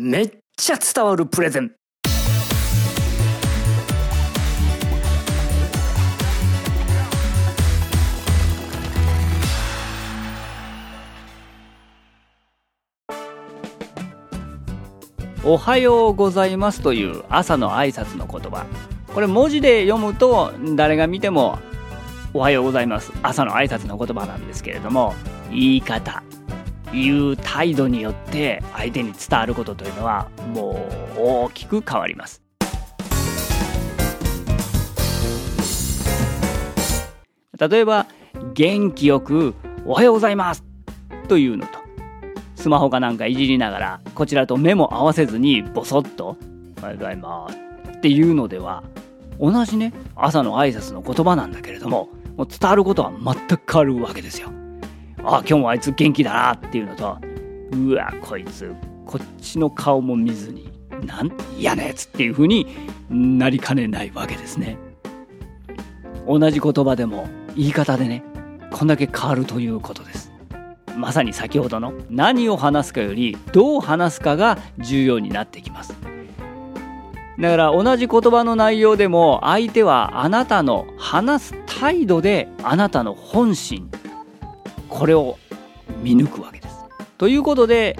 めっちゃ伝わるプレゼン。おはようございますという朝の挨拶の言葉。これ文字で読むと誰が見てもおはようございます。朝の挨拶の言葉なんですけれども言い方。言う態度によって相手に伝わることというのはもう大きく変わります例えば元気よく「おはようございます」というのとスマホかなんかいじりながらこちらと目も合わせずにボソッと「おはようございます」っていうのでは同じね朝の挨拶の言葉なんだけれどももう伝わることは全く変わるわけですよ。あ今日もあいつ元気だなっていうのとうわこいつこっちの顔も見ずになん嫌なやつっていう風になりかねないわけですね。同じ言葉でも言い方でねこんだけ変わるということです。まさに先ほどの何を話すかよりどう話すかが重要になってきます。だから同じ言葉の内容でも相手はあなたの話す態度であなたの本心これを見抜くわけです。ということで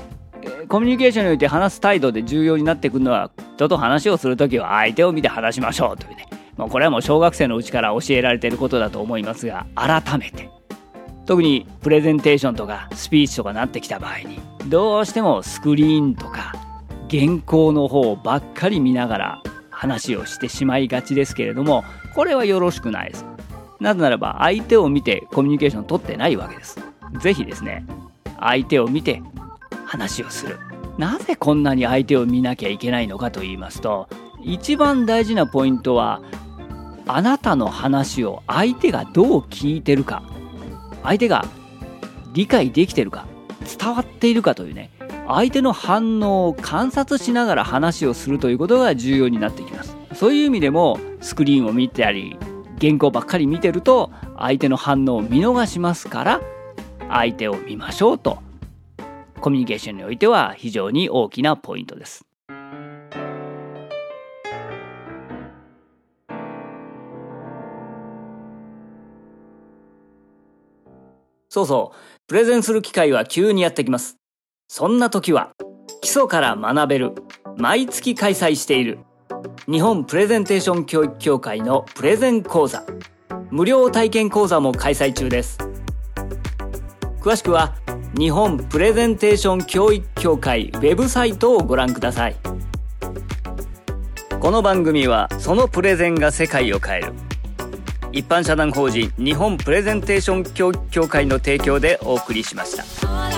コミュニケーションにおいて話す態度で重要になってくるのは人と話をする時は相手を見て話しましょうというね、まあ、これはもう小学生のうちから教えられていることだと思いますが改めて。特にプレゼンテーションとかスピーチとかなってきた場合にどうしてもスクリーンとか原稿の方ばっかり見ながら話をしてしまいがちですけれどもこれはよろしくないです。なぜならば相手を見てコミュニケーション取ってないわけです。是非ですね相手を見て話をする。なぜこんなに相手を見なきゃいけないのかと言いますと一番大事なポイントはあなたの話を相手がどう聞いてるか。相手が理解できてるか。伝わっているかというね相手の反応を観察しながら話をするということが重要になってきます。そういう意味でもスクリーンを見たり原稿ばっかり見てると相手の反応を見逃しますから相手を見ましょうと。コミュニケーションにおいては非常に大きなポイントです。そうそう、プレゼンする機会は急にやってきます。そんな時は、基礎から学べる、毎月開催している、日本プレゼンテーション教育協会のプレゼン講座、無料体験講座も開催中です。詳しくは、日本プレゼンテーション教育協会ウェブサイトをご覧ください。この番組は、そのプレゼンが世界を変える。一般社団法人日本プレゼンテーション教育協会の提供でお送りしました。